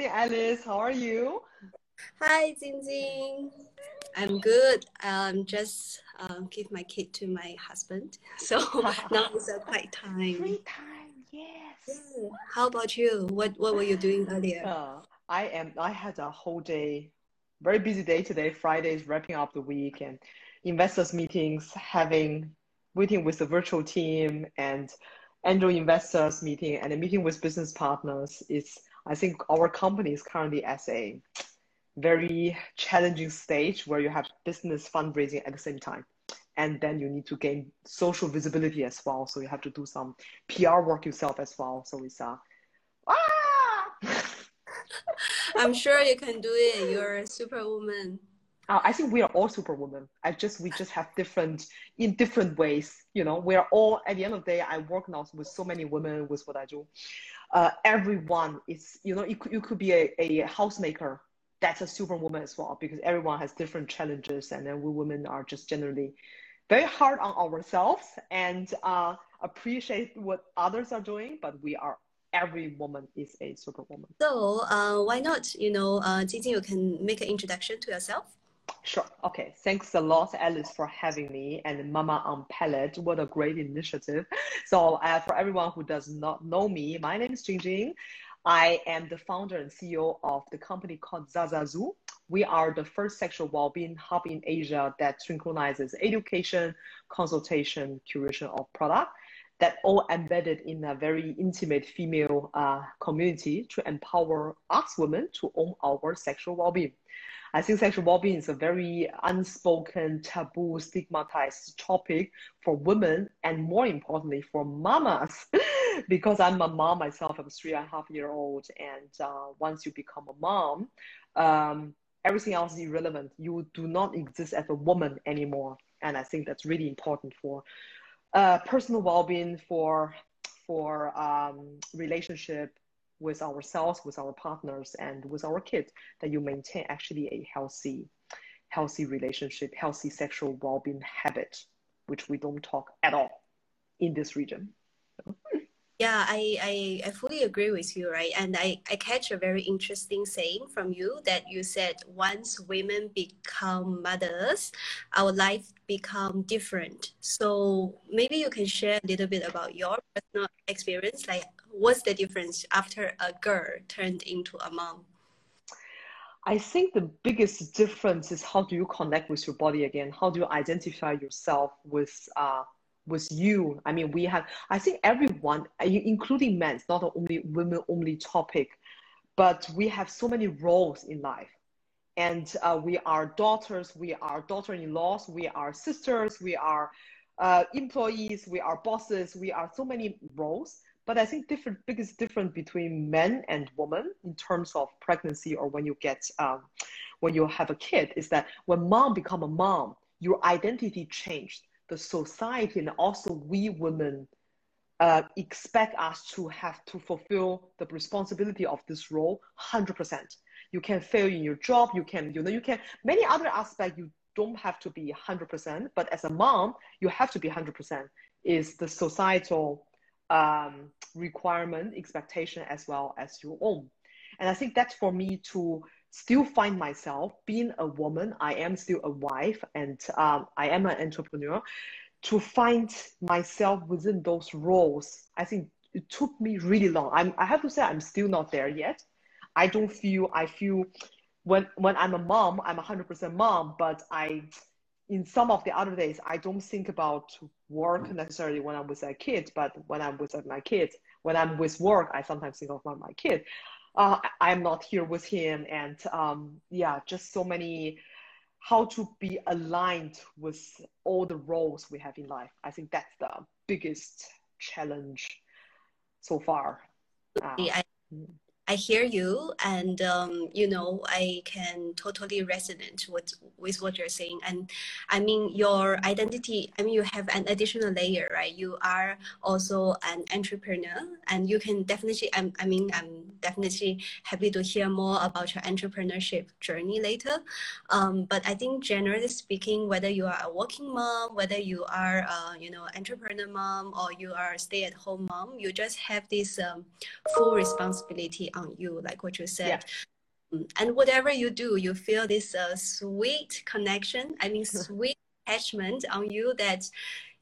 evening, Alice. How are you? Hi, Jingjing. I'm good. Um, just um, give my kid to my husband. So now is a quiet time. Free time, yes. How about you? What What were you doing earlier? Uh, I am. I had a whole day, very busy day today. Friday is wrapping up the week and investors meetings, having meeting with the virtual team and angel investors meeting and a meeting with business partners. Is I think our company is currently at a very challenging stage where you have business fundraising at the same time. And then you need to gain social visibility as well. So you have to do some PR work yourself as well. So it's uh, ah! I'm sure you can do it. You're a superwoman. Uh, I think we are all superwoman. I just we just have different in different ways. You know, we are all at the end of the day. I work now with so many women with what I do. Uh, everyone is you know you could, you could be a, a housemaker. That's a superwoman as well because everyone has different challenges and then we women are just generally very hard on ourselves and uh, appreciate what others are doing but we are every woman is a superwoman. So uh, why not you know uh, you can make an introduction to yourself Sure. Okay. Thanks a lot, Alice, for having me and Mama on Palette. What a great initiative. So, uh, for everyone who does not know me, my name is Jingjing. I am the founder and CEO of the company called Zazazu. We are the first sexual well-being hub in Asia that synchronizes education, consultation, curation of product that all embedded in a very intimate female uh, community to empower us women to own our sexual well-being. I think sexual well-being is a very unspoken, taboo, stigmatized topic for women, and more importantly, for mamas, because I'm a mom myself. I'm three and a half year old, and uh, once you become a mom, um, everything else is irrelevant. You do not exist as a woman anymore, and I think that's really important for uh, personal well-being, for for um, relationship, with ourselves, with our partners, and with our kids, that you maintain actually a healthy, healthy relationship, healthy sexual well-being habit, which we don't talk at all in this region. Yeah, I, I, I fully agree with you, right? And I, I catch a very interesting saying from you that you said once women become mothers, our life become different. So maybe you can share a little bit about your personal experience, like what's the difference after a girl turned into a mom? I think the biggest difference is how do you connect with your body again? How do you identify yourself with uh, with you? I mean, we have. I think everyone, including men, it's not only women only topic, but we have so many roles in life, and uh, we are daughters, we are daughter-in-laws, we are sisters, we are uh, employees, we are bosses, we are so many roles but I think different biggest difference between men and women in terms of pregnancy or when you get um, when you have a kid is that when mom become a mom, your identity changed. The society and also we women uh, expect us to have to fulfill the responsibility of this role 100%. You can fail in your job. You can, you know, you can many other aspects. You don't have to be 100%, but as a mom, you have to be 100%. Is the societal um, requirement, expectation, as well as your own. And I think that's for me to still find myself being a woman. I am still a wife and um, I am an entrepreneur. To find myself within those roles, I think it took me really long. I'm, I have to say, I'm still not there yet. I don't feel, I feel when, when I'm a mom, I'm 100% mom, but I, in some of the other days, I don't think about work necessarily when I'm with a kid, but when I'm with my kids, when I'm with work, I sometimes think of my kid. Uh, I'm not here with him, and um, yeah, just so many how to be aligned with all the roles we have in life. I think that's the biggest challenge so far. Uh, I, I hear you, and um, you know I can totally resonate with with what you're saying. And I mean your identity. I mean you have an additional layer, right? You are also an entrepreneur, and you can definitely. I mean I'm definitely happy to hear more about your entrepreneurship journey later. Um, but I think generally speaking, whether you are a working mom, whether you are a, you know entrepreneur mom, or you are a stay at home mom, you just have this um, full responsibility on you, like what you said. Yeah. Mm, and whatever you do, you feel this uh, sweet connection. I mean, sweet attachment on you that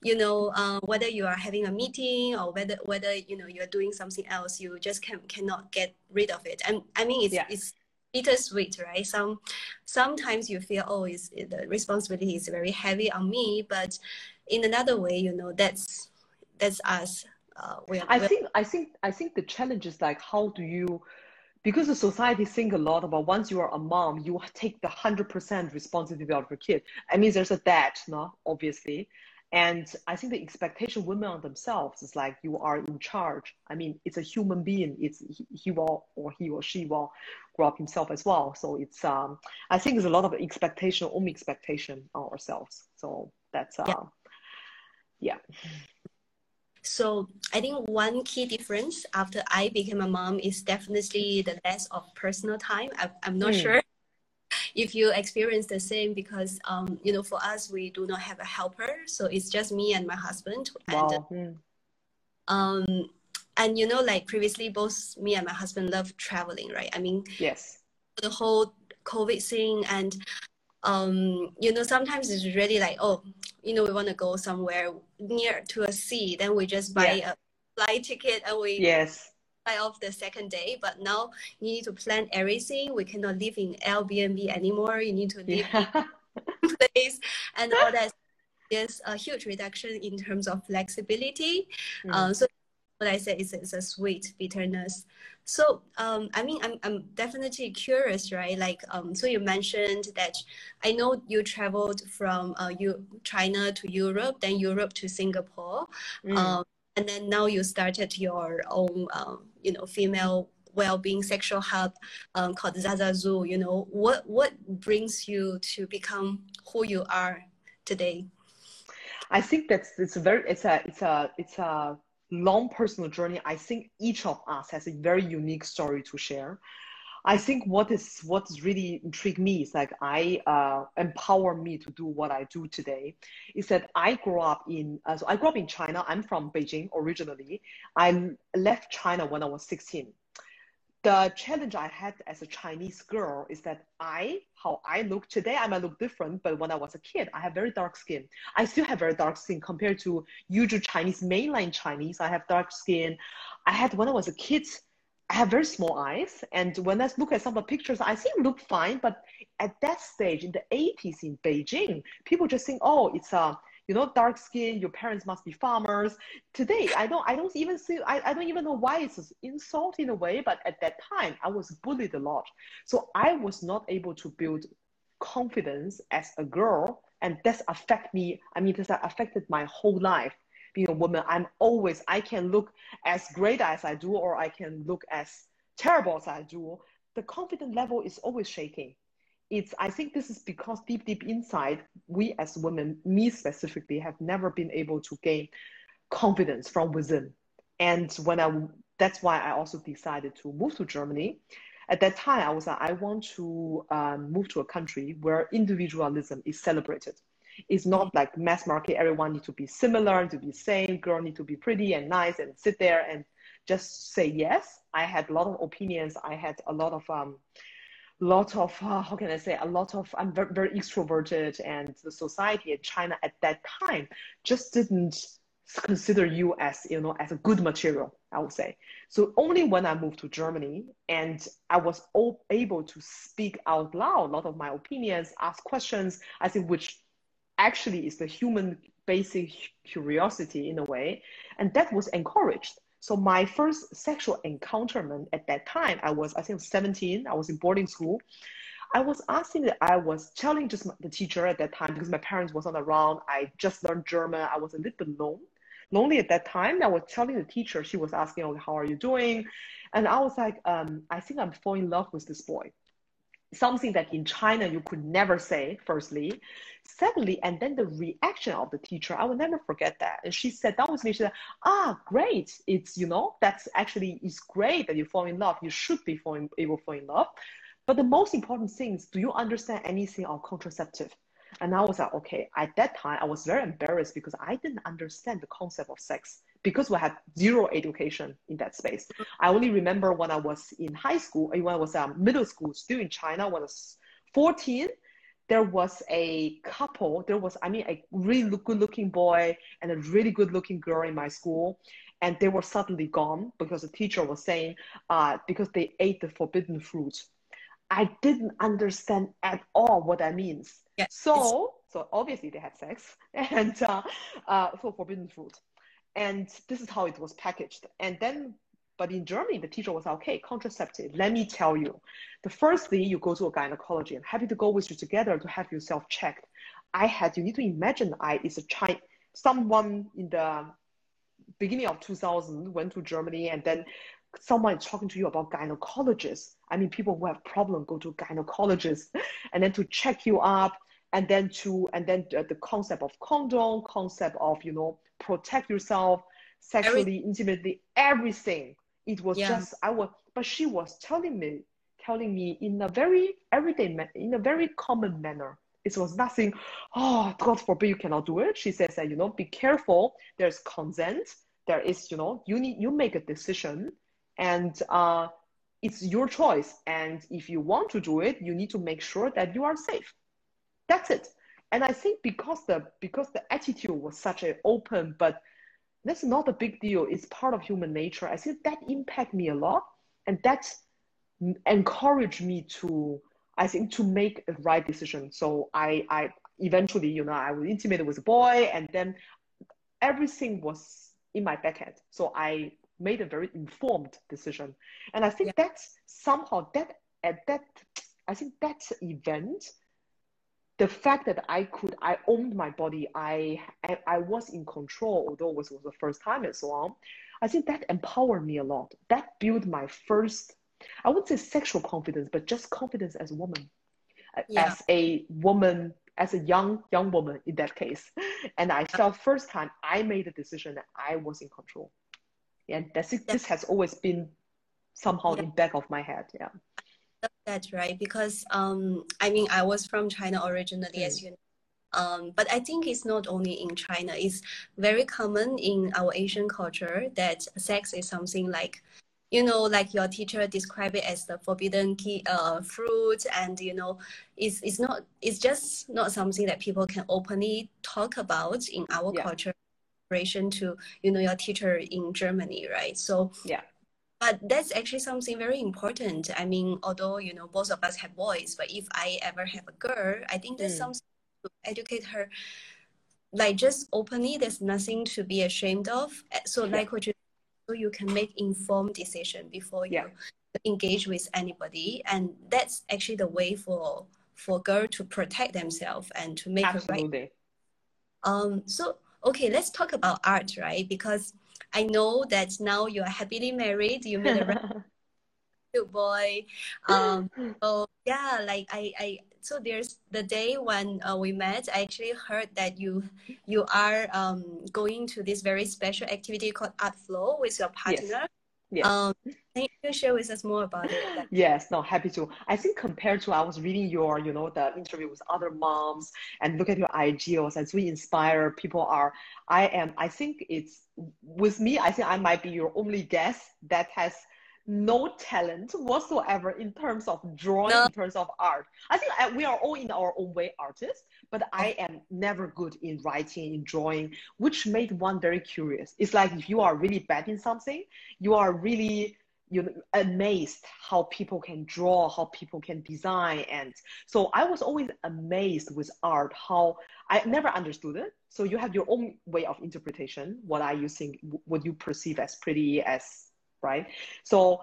you know uh, whether you are having a meeting or whether whether you know you're doing something else you just can cannot get rid of it and i mean it's yeah. it's bittersweet right some sometimes you feel oh it's, the responsibility is very heavy on me but in another way you know that's that's us uh, i think i think i think the challenge is like how do you because the society think a lot about once you are a mom, you take the 100% responsibility of your kid. I mean, there's a debt, no, obviously. And I think the expectation women on themselves is like you are in charge. I mean, it's a human being. It's he, he will or he or she will grow up himself as well. So it's um I think there's a lot of expectation, only expectation on ourselves. So that's uh yeah. yeah. So I think one key difference after I became a mom is definitely the less of personal time. I, am not mm. sure if you experience the same because um, you know for us we do not have a helper so it's just me and my husband wow. and um and you know like previously both me and my husband love traveling right i mean yes the whole covid thing and um you know sometimes it's really like oh you know we want to go somewhere near to a sea then we just buy yeah. a flight ticket and we yes of the second day, but now you need to plan everything. We cannot live in Airbnb anymore. You need to live yeah. place and all that. There's a huge reduction in terms of flexibility. Mm. Uh, so what I said is it's a sweet bitterness. So um, I mean, I'm, I'm definitely curious, right? Like, um, so you mentioned that I know you traveled from uh, you China to Europe, then Europe to Singapore. Mm. Um, and then now you started your own um, you know female well-being sexual hub um, called Zaza You know what what brings you to become who you are today? I think that's it's a very it's a it's a it's a long personal journey. I think each of us has a very unique story to share. I think what is what is really intrigued me is like I uh, empower me to do what I do today. Is that I grew up in uh, so I grew up in China. I'm from Beijing originally. I left China when I was 16. The challenge I had as a Chinese girl is that I how I look today I might look different, but when I was a kid, I have very dark skin. I still have very dark skin compared to usual Chinese mainland Chinese. I have dark skin. I had when I was a kid I have very small eyes, and when I look at some of the pictures, I think look fine. But at that stage in the 80s in Beijing, people just think, oh, it's a you know dark skin. Your parents must be farmers. Today, I don't I don't even see I, I don't even know why it's an insult in a way. But at that time, I was bullied a lot, so I was not able to build confidence as a girl, and that's affect me. I mean, this affected my whole life being a woman, I'm always, I can look as great as I do, or I can look as terrible as I do. The confidence level is always shaking. It's, I think this is because deep, deep inside, we as women, me specifically, have never been able to gain confidence from within. And when I, that's why I also decided to move to Germany. At that time, I was like, I want to um, move to a country where individualism is celebrated it's not like mass market. Everyone need to be similar, to be same. Girl need to be pretty and nice and sit there and just say yes. I had a lot of opinions. I had a lot of um, lot of uh, how can I say a lot of I'm very, very extroverted, and the society in China at that time just didn't consider you as you know as a good material i would say so only when i moved to germany and i was all able to speak out loud a lot of my opinions ask questions i think which actually is the human basic curiosity in a way, and that was encouraged. So my first sexual encounterment at that time, I was I think 17. I was in boarding school. I was asking that I was telling just the teacher at that time because my parents wasn't around. I just learned German. I was a little bit alone, lonely at that time. I was telling the teacher. She was asking, "Oh, how are you doing?" And I was like, um, "I think I'm falling in love with this boy." Something that in China you could never say, firstly. Secondly, and then the reaction of the teacher, I will never forget that. And she said that was me. She said, ah, great. It's, you know, that's actually, it's great that you fall in love. You should be falling, able to fall in love. But the most important thing is, do you understand anything on contraceptive? And I was like, okay, at that time, I was very embarrassed because I didn't understand the concept of sex because we had zero education in that space. I only remember when I was in high school, when I was um, middle school, still in China, when I was 14, there was a couple, there was, I mean, a really good looking boy and a really good looking girl in my school. And they were suddenly gone because the teacher was saying, uh, because they ate the forbidden fruit. I didn't understand at all what that means. Yeah, so, so obviously they had sex and uh, uh, for forbidden fruit. And this is how it was packaged. And then, but in Germany, the teacher was okay, contraceptive. Let me tell you, the first thing you go to a gynecology. I'm happy to go with you together to have yourself checked. I had, you need to imagine I is a child, someone in the beginning of 2000 went to Germany and then someone talking to you about gynecologists. I mean, people who have problem go to gynecologists and then to check you up and then to and then the, the concept of condom, concept of you know protect yourself sexually, Every- intimately, everything. It was yeah. just I was, but she was telling me, telling me in a very everyday, in a very common manner. It was nothing. Oh, God forbid you cannot do it. She says that you know, be careful. There's consent. There is, you know, you need you make a decision, and uh, it's your choice. And if you want to do it, you need to make sure that you are safe. That's it. And I think because the because the attitude was such an open, but that's not a big deal. It's part of human nature. I think that impact me a lot, and that encouraged me to I think to make a right decision. So I I eventually you know I was intimate with a boy, and then everything was in my backhead. So I made a very informed decision, and I think yeah. that's somehow that at that I think that event the fact that I could, I owned my body, I, I, I was in control, although it was, was the first time and so on. I think that empowered me a lot. That built my first, I wouldn't say sexual confidence, but just confidence as a woman, yeah. as a woman, as a young young woman in that case. And I felt first time I made a decision that I was in control. And that's it. This has always been somehow yeah. in back of my head. Yeah. That's right, because um, I mean, I was from China originally, mm. as you know. Um, but I think it's not only in China. It's very common in our Asian culture that sex is something like, you know, like your teacher described it as the forbidden key, uh, fruit, and you know, it's it's not. It's just not something that people can openly talk about in our yeah. culture. Relation to you know your teacher in Germany, right? So yeah but that's actually something very important i mean although you know both of us have boys but if i ever have a girl i think there's mm. something to educate her like just openly there's nothing to be ashamed of so yeah. like what you so you can make informed decision before you yeah. engage with anybody and that's actually the way for for girl to protect themselves and to make Absolutely. a right um so okay let's talk about art right because I know that now you are happily married. You made a cute boy. Um, so yeah, like I, I so there's the day when uh, we met. I actually heard that you you are um, going to this very special activity called Art Flow with your partner. Yes. Yes. Um, can you share with us more about it? Yes, no, happy to. I think compared to I was reading your, you know, the interview with other moms and look at your IG, I was really inspired. People are, I am, I think it's with me, I think I might be your only guest that has no talent whatsoever in terms of drawing, no. in terms of art. I think I, we are all in our own way artists, but I am never good in writing, in drawing, which made one very curious. It's like if you are really bad in something, you are really you know amazed how people can draw how people can design and so i was always amazed with art how i never understood it so you have your own way of interpretation what are you think what you perceive as pretty as right so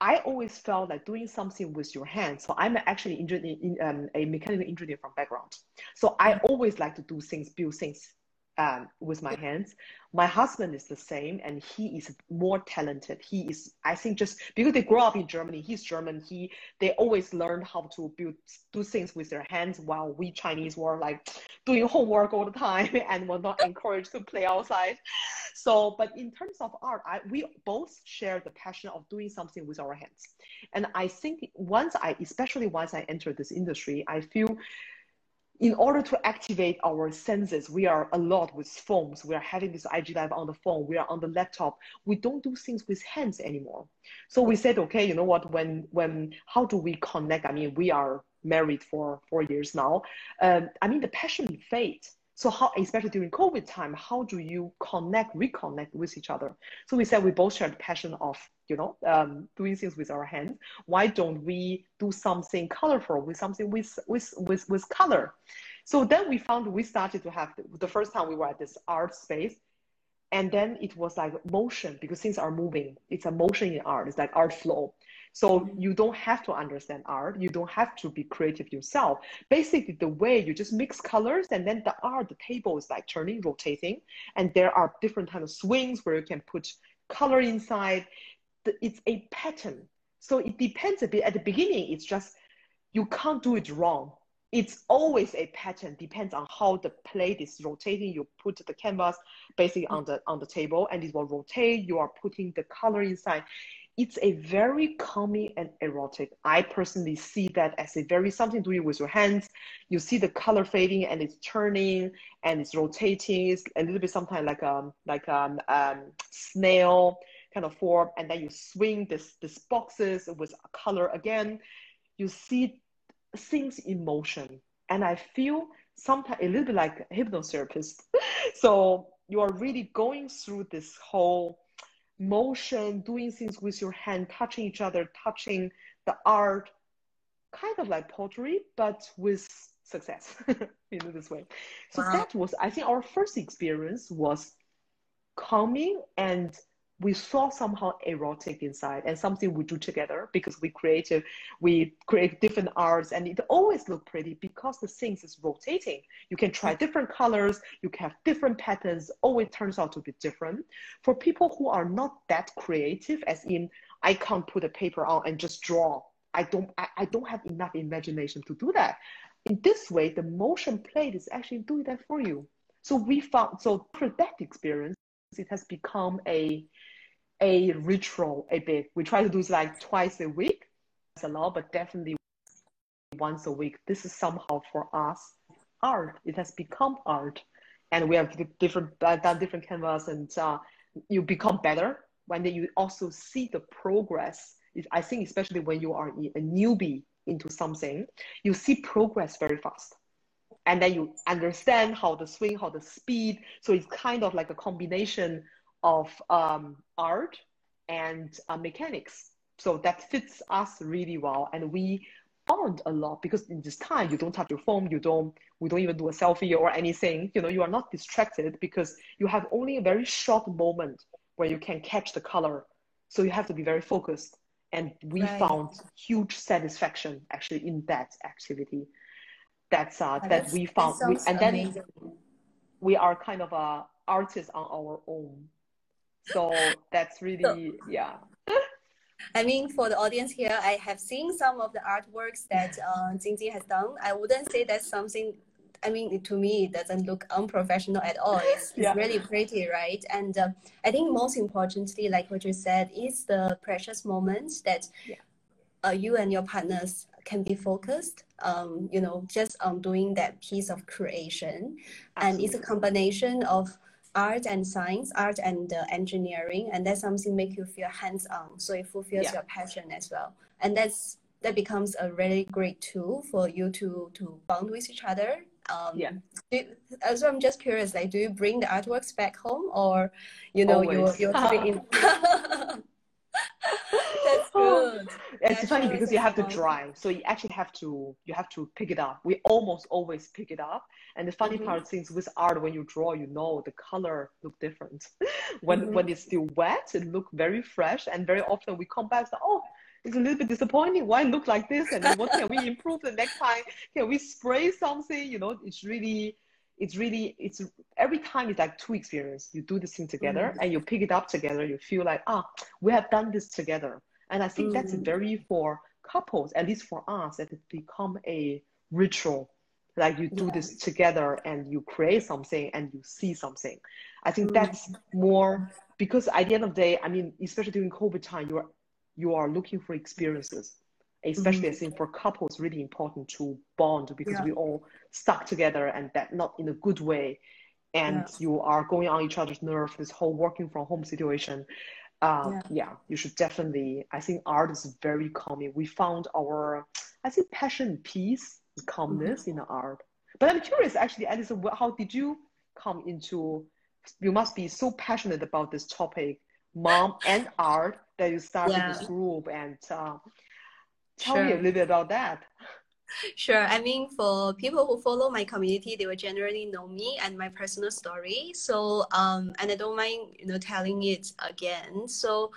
I always felt like doing something with your hands. So I'm actually in, um, a mechanical engineer from background. So I always like to do things, build things um, with my hands. My husband is the same, and he is more talented. He is, I think, just because they grow up in Germany. He's German. He they always learn how to build do things with their hands, while we Chinese were like doing homework all the time and were not encouraged to play outside. So, but in terms of art, I, we both share the passion of doing something with our hands. And I think once I, especially once I entered this industry, I feel in order to activate our senses, we are a lot with phones. We are having this IG live on the phone. We are on the laptop. We don't do things with hands anymore. So we said, okay, you know what? When when how do we connect? I mean, we are married for four years now. Um, I mean, the passion fades. So how, especially during COVID time, how do you connect, reconnect with each other? So we said we both share the passion of, you know, um, doing things with our hands. Why don't we do something colorful with something with with with, with color? So then we found we started to have the, the first time we were at this art space, and then it was like motion because things are moving. It's a motion in art. It's like art flow. So you don't have to understand art. You don't have to be creative yourself. Basically, the way you just mix colors and then the art, the table is like turning, rotating, and there are different kind of swings where you can put color inside. It's a pattern. So it depends a bit. At the beginning, it's just you can't do it wrong. It's always a pattern. Depends on how the plate is rotating. You put the canvas basically on the on the table, and it will rotate. You are putting the color inside it's a very calming and erotic. I personally see that as a very something to do with your hands. You see the color fading and it's turning and it's rotating. It's a little bit sometimes like um like um, um snail kind of form, and then you swing this this boxes with color again. You see things in motion, and I feel sometimes a little bit like a hypnotherapist. so you are really going through this whole motion, doing things with your hand, touching each other, touching the art, kind of like pottery, but with success, in this way. So wow. that was, I think, our first experience was calming and we saw somehow erotic inside and something we do together because we creative we create different arts and it always look pretty because the things is rotating. You can try different colors you can have different patterns always turns out to be different. For people who are not that creative as in i can't put a paper on and just draw i don't i, I don't have enough imagination to do that. In this way the motion plate is actually doing that for you. So we found so for that experience it has become a a ritual a bit. We try to do it like twice a week. It's a lot, but definitely once a week. This is somehow for us art. It has become art, and we have different uh, done different canvas, and uh, you become better when you also see the progress. I think especially when you are a newbie into something, you see progress very fast and then you understand how the swing, how the speed. So it's kind of like a combination of um, art and uh, mechanics. So that fits us really well, and we bond a lot because in this time you don't touch your phone, you don't, we don't even do a selfie or anything. You know, you are not distracted because you have only a very short moment where you can catch the color. So you have to be very focused. And we right. found huge satisfaction actually in that activity. That's uh, oh, that we found, we, and then we are kind of a uh, artists on our own so that's really so, yeah I mean, for the audience here, I have seen some of the artworks that uh, Jingjing has done. I wouldn't say that's something. I mean, to me, it doesn't look unprofessional at all. It's, yeah. it's really pretty, right? And uh, I think most importantly, like what you said, is the precious moments that yeah. uh, you and your partners can be focused. Um, you know, just on doing that piece of creation, Absolutely. and it's a combination of art and science, art and uh, engineering, and that's something make you feel hands-on, so it fulfills yeah. your passion as well. And that's that becomes a really great tool for you to to bond with each other. Um, yeah. Do, so I'm just curious, like, do you bring the artworks back home, or you know, Always. you you keep it in? Good. It's That's funny because you have to drive, so you actually have to you have to pick it up. We almost always pick it up. And the funny mm-hmm. part is with art, when you draw, you know the color look different. when mm-hmm. when it's still wet, it look very fresh. And very often we come back, and, oh, it's a little bit disappointing. Why it look like this? And what can we improve the next time? Can we spray something? You know, it's really it's really it's every time it's like two experience you do this thing together mm-hmm. and you pick it up together you feel like ah we have done this together and i think mm-hmm. that's very for couples at least for us that it become a ritual like you do yeah. this together and you create something and you see something i think mm-hmm. that's more because at the end of the day i mean especially during covid time you're you are looking for experiences especially mm-hmm. I think for couples, really important to bond because yeah. we all stuck together and that not in a good way. And yeah. you are going on each other's nerve, this whole working from home situation. Uh, yeah. yeah. you should definitely, I think art is very calming. We found our, I think passion, peace, calmness mm-hmm. in the art. But I'm curious actually, Alison, how did you come into, you must be so passionate about this topic, mom and art, that you started this group and uh, Tell sure. me a little bit about that. Sure. I mean, for people who follow my community, they will generally know me and my personal story. So, um, and I don't mind, you know, telling it again. So,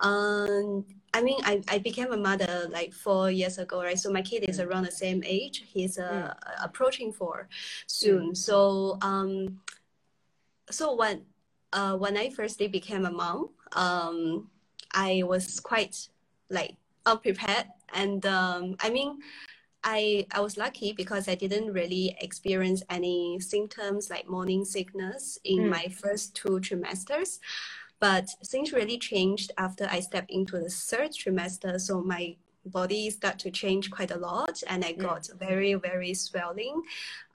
um, I mean, I, I became a mother like four years ago, right? So my kid is around the same age. He's uh, mm. approaching four soon. Mm. So, um, so when, uh, when I first became a mom, um, I was quite like unprepared and um, I mean, I I was lucky because I didn't really experience any symptoms like morning sickness in mm. my first two trimesters. But things really changed after I stepped into the third trimester. So my body start to change quite a lot and i got mm. very very swelling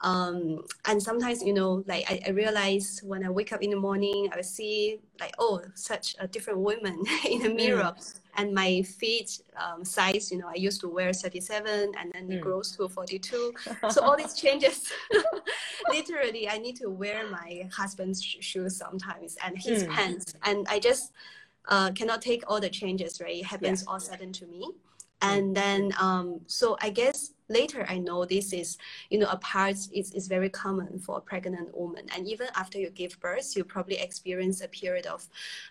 um, and sometimes you know like I, I realize when i wake up in the morning i see like oh such a different woman in the mirror mm. and my feet um, size you know i used to wear 37 and then mm. it grows to 42 so all these changes literally i need to wear my husband's shoes sometimes and his mm. pants and i just uh, cannot take all the changes right it happens yeah. all sudden to me and then um, so i guess later i know this is you know a part is, is very common for a pregnant woman. And even after you give birth you probably experience a period of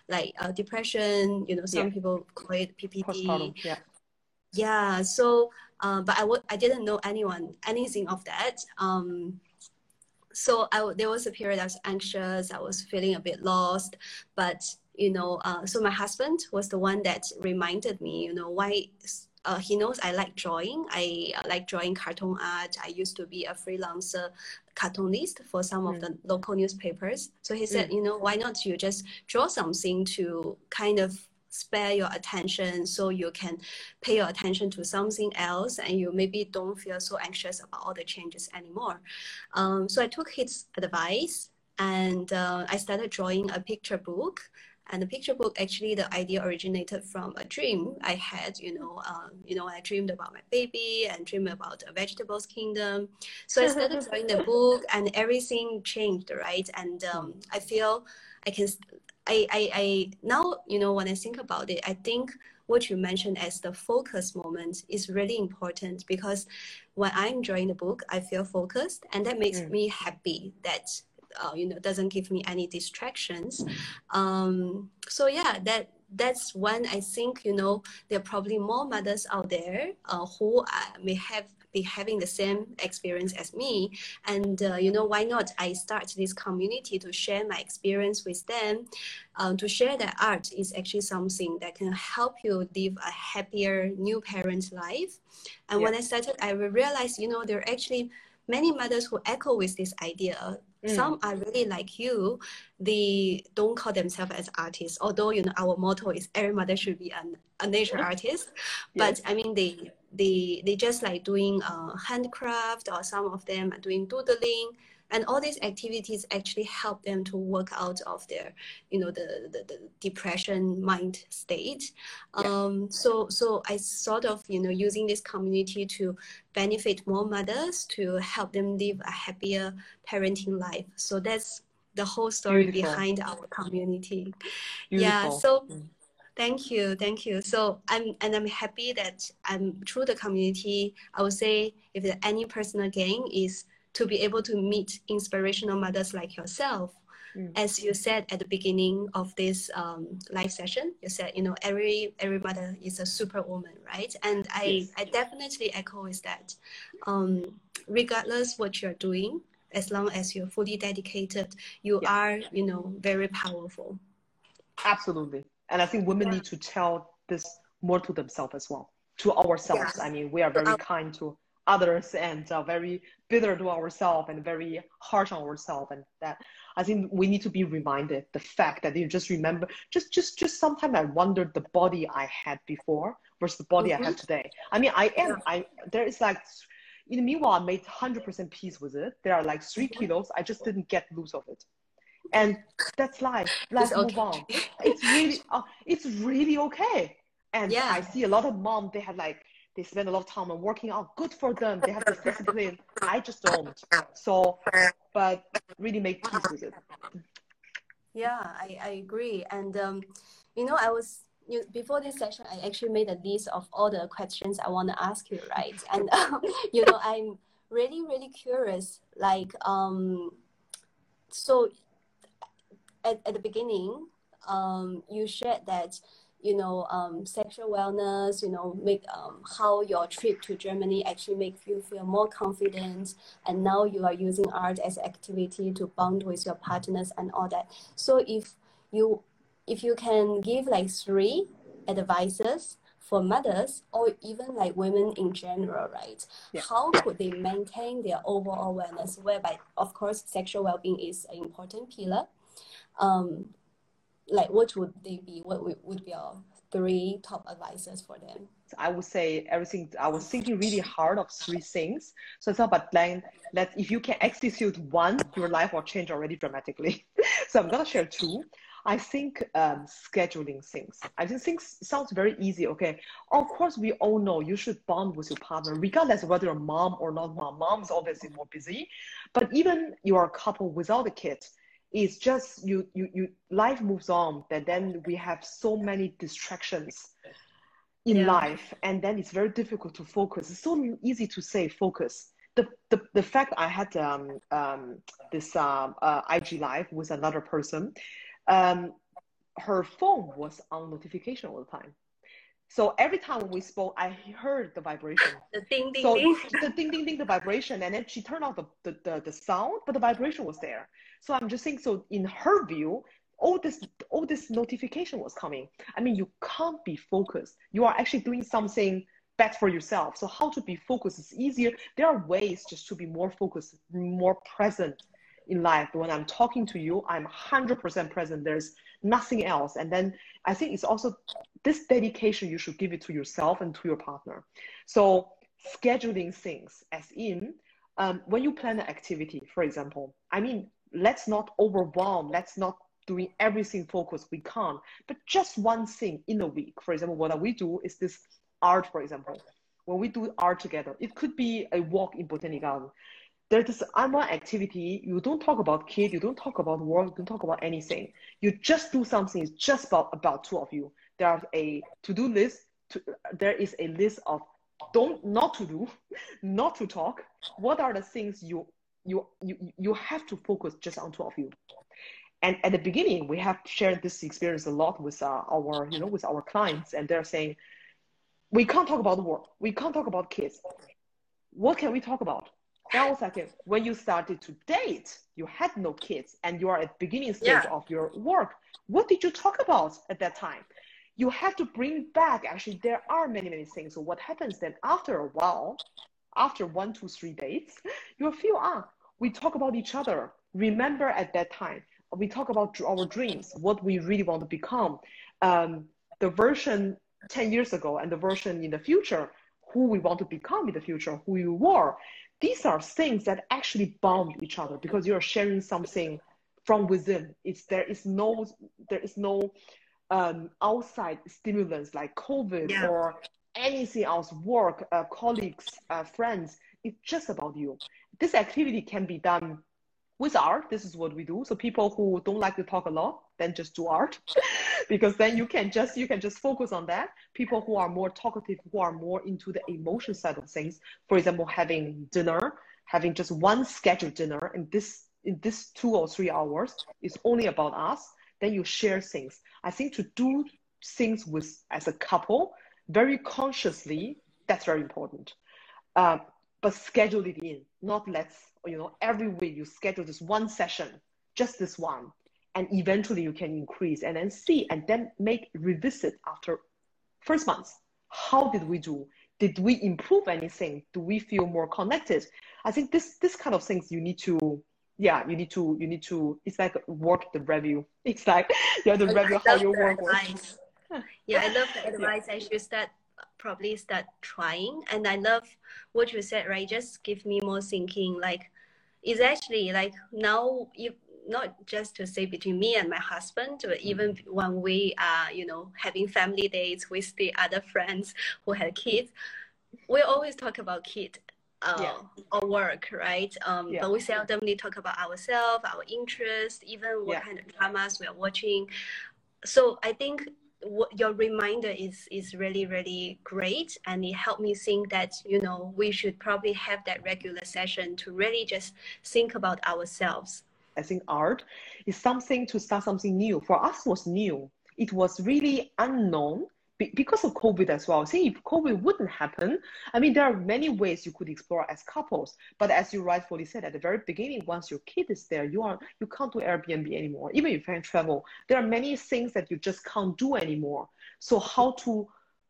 like uh, depression you know some yeah. people call it ppd yeah. Yeah so uh, but I w- I didn't know anyone anything of that. Um, so I w- there was a period I was anxious I was feeling a bit lost but you know uh, so my husband was the one that reminded me you know why uh, he knows I like drawing. I uh, like drawing cartoon art. I used to be a freelancer cartoonist for some mm. of the local newspapers. So he said, mm. you know, why not you just draw something to kind of spare your attention so you can pay your attention to something else and you maybe don't feel so anxious about all the changes anymore. Um, so I took his advice and uh, I started drawing a picture book and the picture book, actually, the idea originated from a dream I had. You know, um, you know, I dreamed about my baby and dreamed about a vegetables kingdom. So I started drawing the book, and everything changed, right? And um, I feel I can. I, I, I now you know when I think about it, I think what you mentioned as the focus moment is really important because when I'm drawing the book, I feel focused, and that makes mm. me happy that uh, you know doesn't give me any distractions. Um, so yeah that that's when I think you know there are probably more mothers out there uh, who uh, may have be having the same experience as me. And uh, you know why not? I start this community to share my experience with them um, to share that art is actually something that can help you live a happier new parent life. And yeah. when i started i realized you know there are actually many mothers who echo with this idea Mm. Some are really like you. They don't call themselves as artists, although you know our motto is every mother should be an, a nature artist. But yes. I mean, they they they just like doing uh, handcraft, or some of them are doing doodling and all these activities actually help them to work out of their you know the the, the depression mind state yeah. um, so so i sort of you know using this community to benefit more mothers to help them live a happier parenting life so that's the whole story Beautiful. behind our community Beautiful. yeah so mm. Thank you, thank you. So I'm and I'm happy that I'm through the community. I would say if any personal gain is to be able to meet inspirational mothers like yourself. Mm. As you said at the beginning of this um, live session, you said you know every every mother is a superwoman, right? And I yes. I definitely echo with that. Um, regardless what you're doing, as long as you're fully dedicated, you yeah. are you know very powerful. Absolutely, and I think women yeah. need to tell this more to themselves as well, to ourselves. I mean, we are very kind to others and uh, very bitter to ourselves and very harsh on ourselves and that i think we need to be reminded the fact that you just remember just just just sometimes i wondered the body i had before versus the body Mm-hmm. I have today. I mean, I am, I, there is like, in the meanwhile, I made 100% peace with it. There are like three kilos. I just didn't get loose of it. And that's life. It's move on. It's really, uh, it's really okay. And Yeah. I see a lot of mom, they have like, they spend a lot of time on working out. Good for them. They have this discipline. I just don't. So, but really make peace with it. Yeah, I, I agree. And um, you know, I was you before this session, I actually made a list of all the questions I want to ask you, right? And you know, I'm really, really curious. Like, um, so at, at the beginning, um, you shared that you know um, sexual wellness you know make um, how your trip to germany actually make you feel more confident and now you are using art as activity to bond with your partners and all that. So if you if you can give like three advices for mothers or even like women in general right? Yeah. how could they maintain their overall wellness whereby of course sexual well-being is an important pillar. Um, like what would they be what would, be your three top advices for them I would say everything. I was thinking really hard of three things. So it's about plan. That if you can execute one, your life will change already dramatically. so I'm gonna share two. I think um, scheduling things. I think things sounds very easy. Okay, of course we all know you should bond with your partner, regardless of whether you're mom or not mom. Mom's obviously more busy, but even you're a couple without a kid, it's just you you you life moves on. That then we have so many distractions in Yeah. life and then it's very difficult to focus it's so easy to say focus the the, the fact i had um, um, this um, uh, ig live with another person um, her phone was on notification all the time so every time we spoke i heard the vibration. The ding ding so ding. the ding ding ding the vibration and then she turned off the, the, the, the sound but the vibration was there. So i'm just saying so in her view all this all this notification was coming. I mean you can't be focused. You are actually doing something bad for yourself. So how to be focused is easier. There are ways just to be more focused more present in life when i'm talking to you i'm 100% present. There's nothing else. And then i think it's also this dedication you should give it to yourself and to your partner. So scheduling things as in um, when you plan an activity for example i mean let's not overwhelm let's not doing everything focused. We can't. But just one thing in a week. For example what we do is this art for example. When we do art together it could be a walk in botanic garden there's this one activity. You don't talk about kid you don't talk about work you don't talk about anything. You just do something it's just about about two of you. There's a to-do list to, there is a list of don't not to do not to talk. What are the things you you you you have to focus just on two of you. And at the beginning we have shared this experience a lot with uh, our you know with our clients and they're saying we can't talk about work we can't talk about kids. What can we talk about that was like when you started to date you had no kids and you are at beginning stage Yeah. of your work. What did you talk about at that time? You have to bring back actually there are many many things. So what happens then after a while after one two three dates you'll feel ah we talk about each other. Remember at that time we talk about our dreams what we really want to become. Um, the version 10 years ago and the version in the future who we want to become in the future who you were these are things that actually bond each other because you're sharing something from within. It's there is no there is no um, outside stimulants like covid Yeah. or anything else work uh, colleagues uh, friends. It's just about you. This activity can be done with art. This is what we do. So people who don't like to talk a lot then just do art because then you can just you can just focus on that. People who are more talkative who are more into the emotion side of things for example having dinner having just one scheduled dinner in this in this two or three hours is only about us then you share things. I think to do things with as a couple very consciously that's very important. Uh, but schedule it in not let's you know every week you schedule this one session just this one and eventually you can increase and then see and then make revisit after first month how did we do did we improve anything do we feel more connected i think this this kind of things you need to yeah you need to you need to it's like work the review it's like you have to I review how your work advice. Yeah, I love the advice. I should start probably start trying. And I love what you said, right? Just give me more thinking. Like, it's actually like now you not just to say between me and my husband, but even when we are, you know, having family dates with the other friends who have kids, we always talk about kid uh, yeah. or work, right? Um, yeah. But we seldomly talk about ourselves, our interests, even what yeah. kind of dramas we are watching. So I think what your reminder is is really really great, and it helped me think that you know we should probably have that regular session to really just think about ourselves. I think art is something to start something new. For us, was new. It was really unknown because of COVID as well. See, if COVID wouldn't happen, I mean, there are many ways you could explore as couples. But as you rightfully said at the very beginning, once your kid is there, you are you can't do Airbnb anymore. Even if you can travel, there are many things that you just can't do anymore. So how to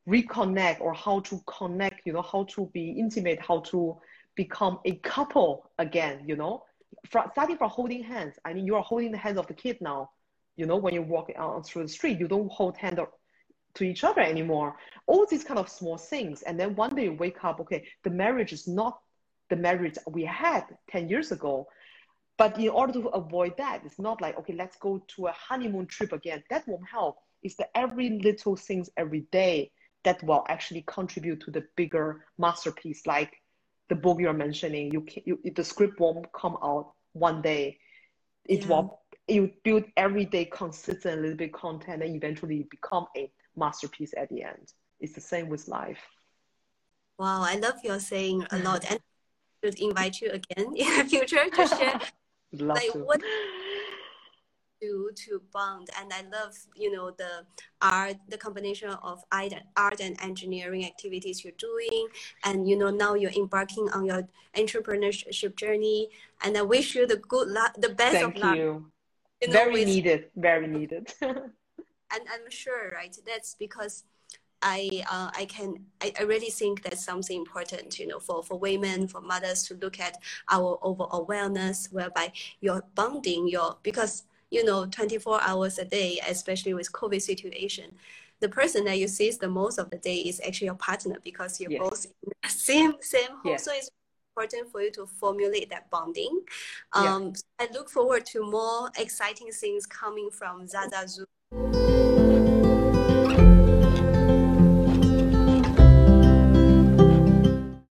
reconnect or how to connect, you know, how to be intimate, how to become a couple again, you know, from, starting from holding hands. I mean, you are holding the hands of the kid now. You know, when you walk out through the street, you don't hold hand to each other anymore. All these kind of small things. And then one day you wake up, okay, the marriage is not the marriage we had 10 years ago. But in order to avoid that, it's not like, okay, let's go to a honeymoon trip again. That won't help. It's the every little things every day that will actually contribute to the bigger masterpiece, like the book you're mentioning. You, can, you the script won't come out one day. It yeah. will you build every day consistent little bit content and eventually become a masterpiece at the end. It's the same with life. Wow, I love your saying a lot, and should invite you again in the future to share like to. what do to bond. And I love you know the art, the combination of art, art and engineering activities you're doing, and you know now you're embarking on your entrepreneurship journey. And I wish you the good luck, the best Thank of luck. You. you know, very with, needed. Very needed. and I'm sure, right? That's because I uh, I can I, I really think that's something important, you know, for, for women, for mothers to look at our overall wellness, whereby you're bonding your because you know 24 hours a day, especially with COVID situation, the person that you see the most of the day is actually your partner because you're yes. both in the same same home. Yes. So it's important for you to formulate that bonding. Um, yeah. I look forward to more exciting things coming from Zaza Zoo.